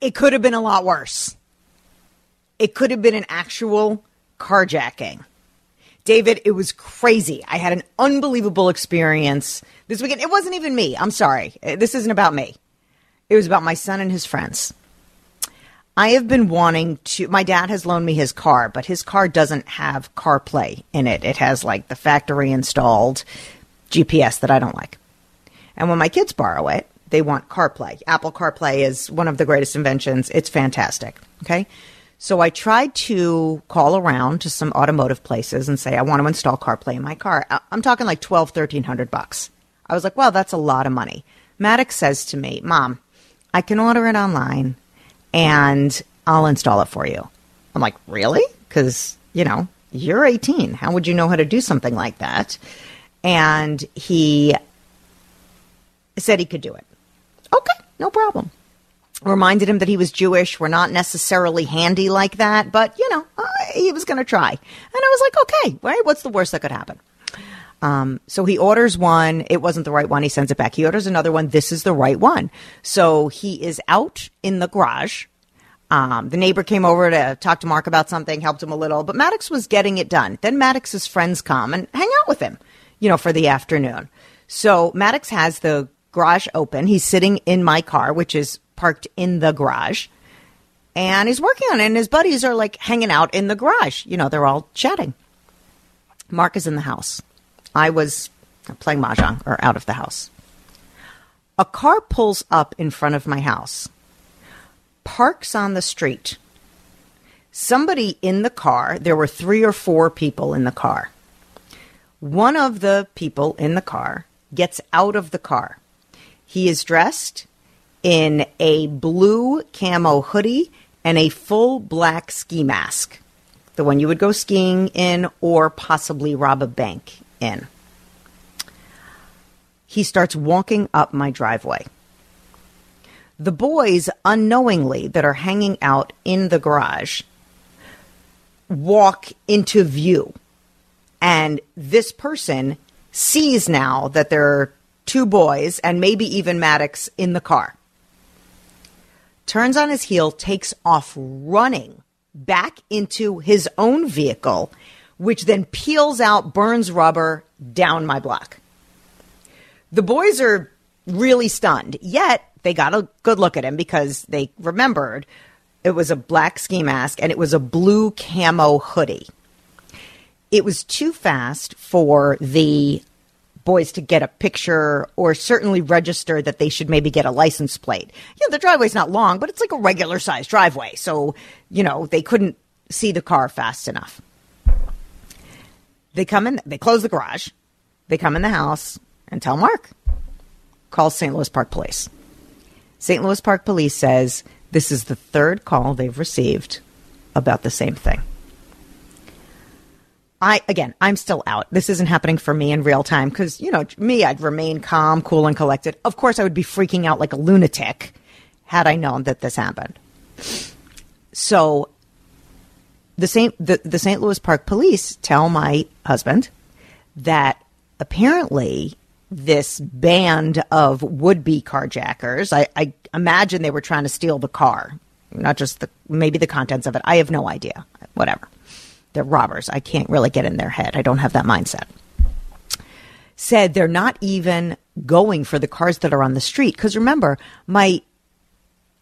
It could have been a lot worse. It could have been an actual carjacking. David, it was crazy. I had an unbelievable experience this weekend. It wasn't even me. I'm sorry. This isn't about me. It was about my son and his friends. I have been wanting to. My dad has loaned me his car, but his car doesn't have CarPlay in it. It has like the factory installed GPS that I don't like. And when my kids borrow it, they want CarPlay. Apple CarPlay is one of the greatest inventions. It's fantastic. Okay. So I tried to call around to some automotive places and say, I want to install CarPlay in my car. I- I'm talking like 12, 1300 bucks. I was like, well, that's a lot of money. Maddox says to me, Mom, I can order it online and I'll install it for you. I'm like, really? Because, you know, you're 18. How would you know how to do something like that? And he said he could do it. Okay, no problem. Reminded him that he was Jewish. We're not necessarily handy like that, but you know, uh, he was going to try. And I was like, okay, right? What's the worst that could happen? Um, so he orders one. It wasn't the right one. He sends it back. He orders another one. This is the right one. So he is out in the garage. Um, the neighbor came over to talk to Mark about something, helped him a little, but Maddox was getting it done. Then Maddox's friends come and hang out with him, you know, for the afternoon. So Maddox has the garage open. He's sitting in my car, which is parked in the garage, and he's working on it. And his buddies are like hanging out in the garage. You know, they're all chatting. Mark is in the house. I was playing mahjong or out of the house. A car pulls up in front of my house, parks on the street. Somebody in the car, there were three or four people in the car. One of the people in the car gets out of the car. He is dressed in a blue camo hoodie and a full black ski mask, the one you would go skiing in or possibly rob a bank in. He starts walking up my driveway. The boys, unknowingly, that are hanging out in the garage, walk into view. And this person sees now that there are two boys and maybe even Maddox in the car. Turns on his heel, takes off running back into his own vehicle, which then peels out, burns rubber down my block. The boys are really stunned, yet they got a good look at him because they remembered it was a black ski mask and it was a blue camo hoodie. It was too fast for the boys to get a picture or certainly register that they should maybe get a license plate. You know, the driveway's not long, but it's like a regular sized driveway. So, you know, they couldn't see the car fast enough. They come in, they close the garage, they come in the house and tell Mark, call St. Louis Park Police. St. Louis Park Police says this is the third call they've received about the same thing. I again, I'm still out. This isn't happening for me in real time because you know me, I'd remain calm, cool, and collected. Of course, I would be freaking out like a lunatic had I known that this happened. So, the Saint the, the St. Louis Park Police tell my husband that apparently this band of would-be carjackers, I, I imagine they were trying to steal the car, not just the maybe the contents of it. I have no idea. Whatever they're robbers. I can't really get in their head. I don't have that mindset. Said they're not even going for the cars that are on the street because remember, my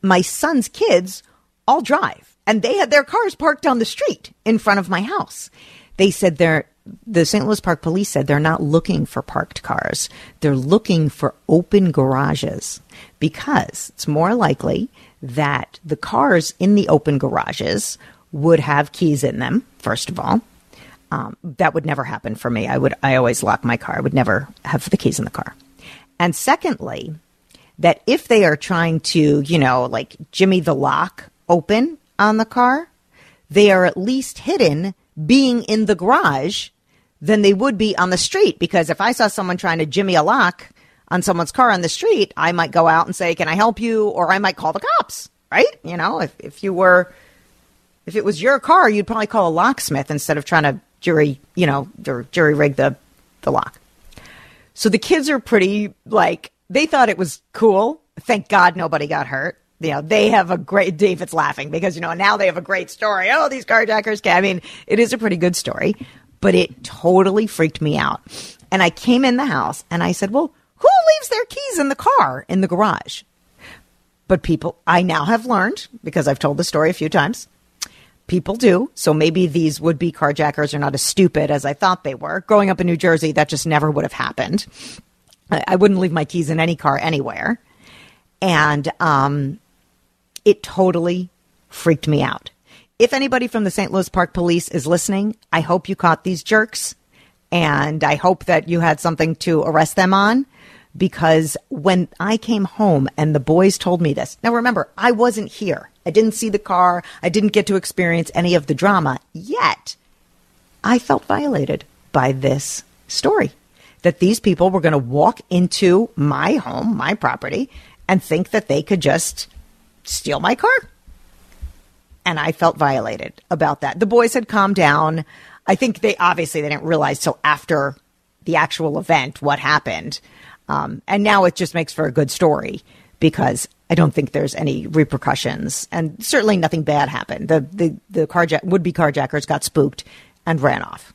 my son's kids all drive and they had their cars parked on the street in front of my house. They said they're the St. Louis Park Police said they're not looking for parked cars. They're looking for open garages because it's more likely that the cars in the open garages would have keys in them, first of all. Um, that would never happen for me. I would, I always lock my car. I would never have the keys in the car. And secondly, that if they are trying to, you know, like jimmy the lock open on the car, they are at least hidden being in the garage than they would be on the street. Because if I saw someone trying to jimmy a lock on someone's car on the street, I might go out and say, Can I help you? Or I might call the cops, right? You know, if, if you were, if it was your car, you'd probably call a locksmith instead of trying to jury, you know, jury rig the, the lock. So the kids are pretty like, they thought it was cool. Thank God nobody got hurt. You know, they have a great, David's laughing because, you know, now they have a great story. Oh, these carjackers. I mean, it is a pretty good story, but it totally freaked me out. And I came in the house and I said, well, who leaves their keys in the car in the garage? But people, I now have learned because I've told the story a few times. People do. So maybe these would be carjackers are not as stupid as I thought they were. Growing up in New Jersey, that just never would have happened. I, I wouldn't leave my keys in any car anywhere. And um, it totally freaked me out. If anybody from the St. Louis Park Police is listening, I hope you caught these jerks. And I hope that you had something to arrest them on because when I came home and the boys told me this, now remember, I wasn't here. I didn't see the car. I didn't get to experience any of the drama yet. I felt violated by this story that these people were going to walk into my home, my property, and think that they could just steal my car. And I felt violated about that. The boys had calmed down. I think they obviously they didn't realize till after the actual event what happened. Um, and now it just makes for a good story because I don't think there's any repercussions, and certainly nothing bad happened. The the the would be carjackers got spooked and ran off.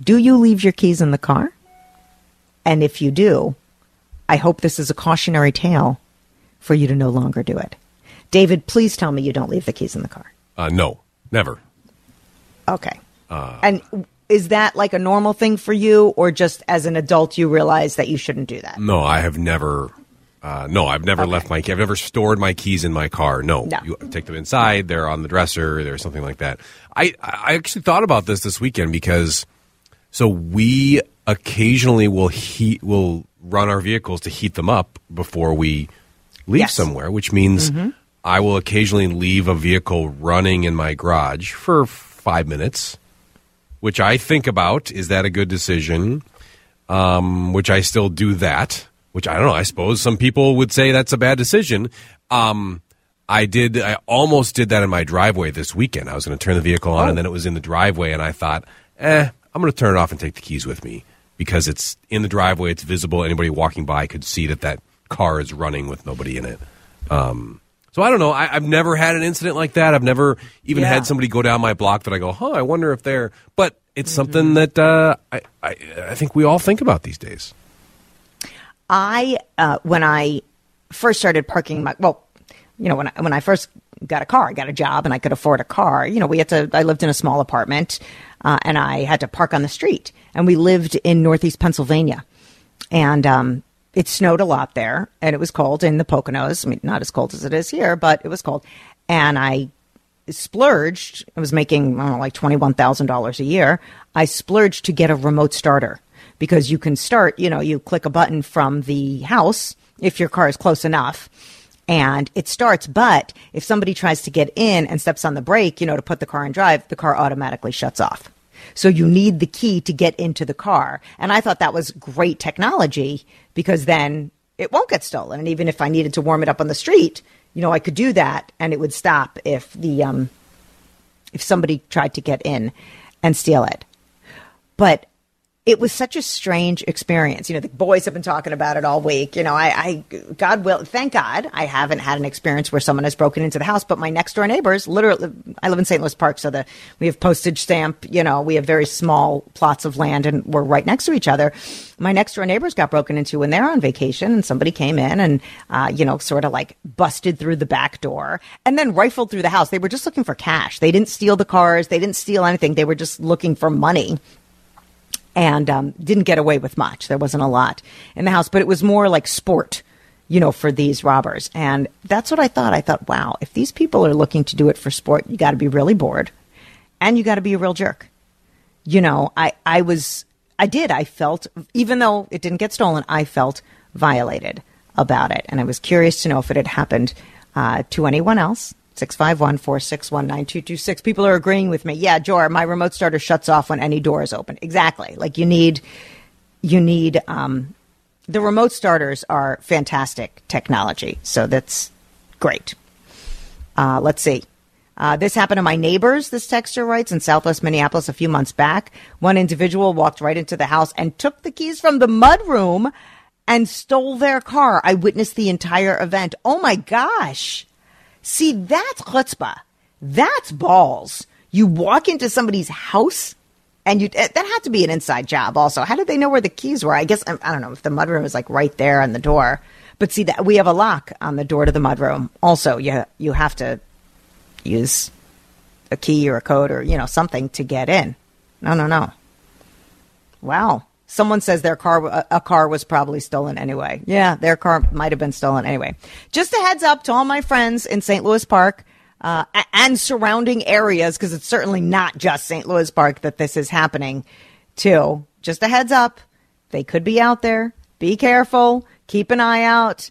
Do you leave your keys in the car? And if you do, I hope this is a cautionary tale for you to no longer do it. David, please tell me you don't leave the keys in the car. Uh, no, never. Okay. Uh, and is that like a normal thing for you, or just as an adult you realize that you shouldn't do that? No, I have never. Uh, no, I've never okay. left my key. I've never stored my keys in my car. No, no. you take them inside. They're on the dresser. They're something like that. I I actually thought about this this weekend because so we occasionally will heat will run our vehicles to heat them up before we leave yes. somewhere, which means mm-hmm. I will occasionally leave a vehicle running in my garage for five minutes, which I think about is that a good decision? Um, which I still do that. Which I don't know. I suppose some people would say that's a bad decision. Um, I did. I almost did that in my driveway this weekend. I was going to turn the vehicle on, oh. and then it was in the driveway, and I thought, eh, I'm going to turn it off and take the keys with me because it's in the driveway. It's visible. Anybody walking by could see that that car is running with nobody in it. Um, so I don't know. I, have never had an incident like that. I've never even yeah. had somebody go down my block that I go, huh, I wonder if they're. But it's mm-hmm. something that uh, I, I, I think we all think about these days. I uh, when I first started parking my well, you know when I, when I first got a car, I got a job and I could afford a car. You know, we had to. I lived in a small apartment uh, and I had to park on the street. And we lived in Northeast Pennsylvania, and um, it snowed a lot there, and it was cold in the Poconos. I mean, not as cold as it is here, but it was cold. And I splurged. I was making I don't know, like twenty one thousand dollars a year. I splurged to get a remote starter because you can start. You know, you click a button from the house if your car is close enough and it starts. But if somebody tries to get in and steps on the brake, you know, to put the car in drive, the car automatically shuts off. So you need the key to get into the car. And I thought that was great technology because then it won't get stolen. And even if I needed to warm it up on the street, you know, I could do that and it would stop if the, um, if somebody tried to get in and steal it. But it was such a strange experience. You know, the boys have been talking about it all week. You know, I, I, God will, thank God, I haven't had an experience where someone has broken into the house. But my next door neighbors, literally, I live in St. Louis Park, so the we have postage stamp. You know, we have very small plots of land, and we're right next to each other. My next door neighbors got broken into when they're on vacation, and somebody came in and, uh, you know, sort of like busted through the back door and then rifled through the house. They were just looking for cash. They didn't steal the cars. They didn't steal anything. They were just looking for money and um, didn't get away with much. There wasn't a lot in the house, but it was more like sport, you know, for these robbers. And that's what I thought. I thought, wow, if these people are looking to do it for sport, you got to be really bored and you got to be a real jerk. You know, I, I was, I did, I felt, even though it didn't get stolen, I felt violated about it. And I was curious to know if it had happened uh, to anyone else. 651 461 9226. People are agreeing with me. Yeah, Jor, my remote starter shuts off when any door is open. Exactly. Like you need, you need, um, the remote starters are fantastic technology. So that's great. Uh, let's see. Uh, this happened to my neighbors, this texter writes, in southwest Minneapolis a few months back. One individual walked right into the house and took the keys from the mudroom and stole their car. I witnessed the entire event. Oh my gosh. See, that's chutzpah. That's balls. You walk into somebody's house and you eh, that had to be an inside job also. How did they know where the keys were? I guess um, I don't know if the mudroom is like right there on the door. But see that we have a lock on the door to the mudroom. Also, you you have to use a key or a code or you know something to get in. No, no, no. Wow. Someone says their car, a car was probably stolen anyway. Yeah, their car might have been stolen anyway. Just a heads up to all my friends in St. Louis Park uh, and surrounding areas, because it's certainly not just St. Louis Park that this is happening to. Just a heads up. They could be out there. Be careful. Keep an eye out.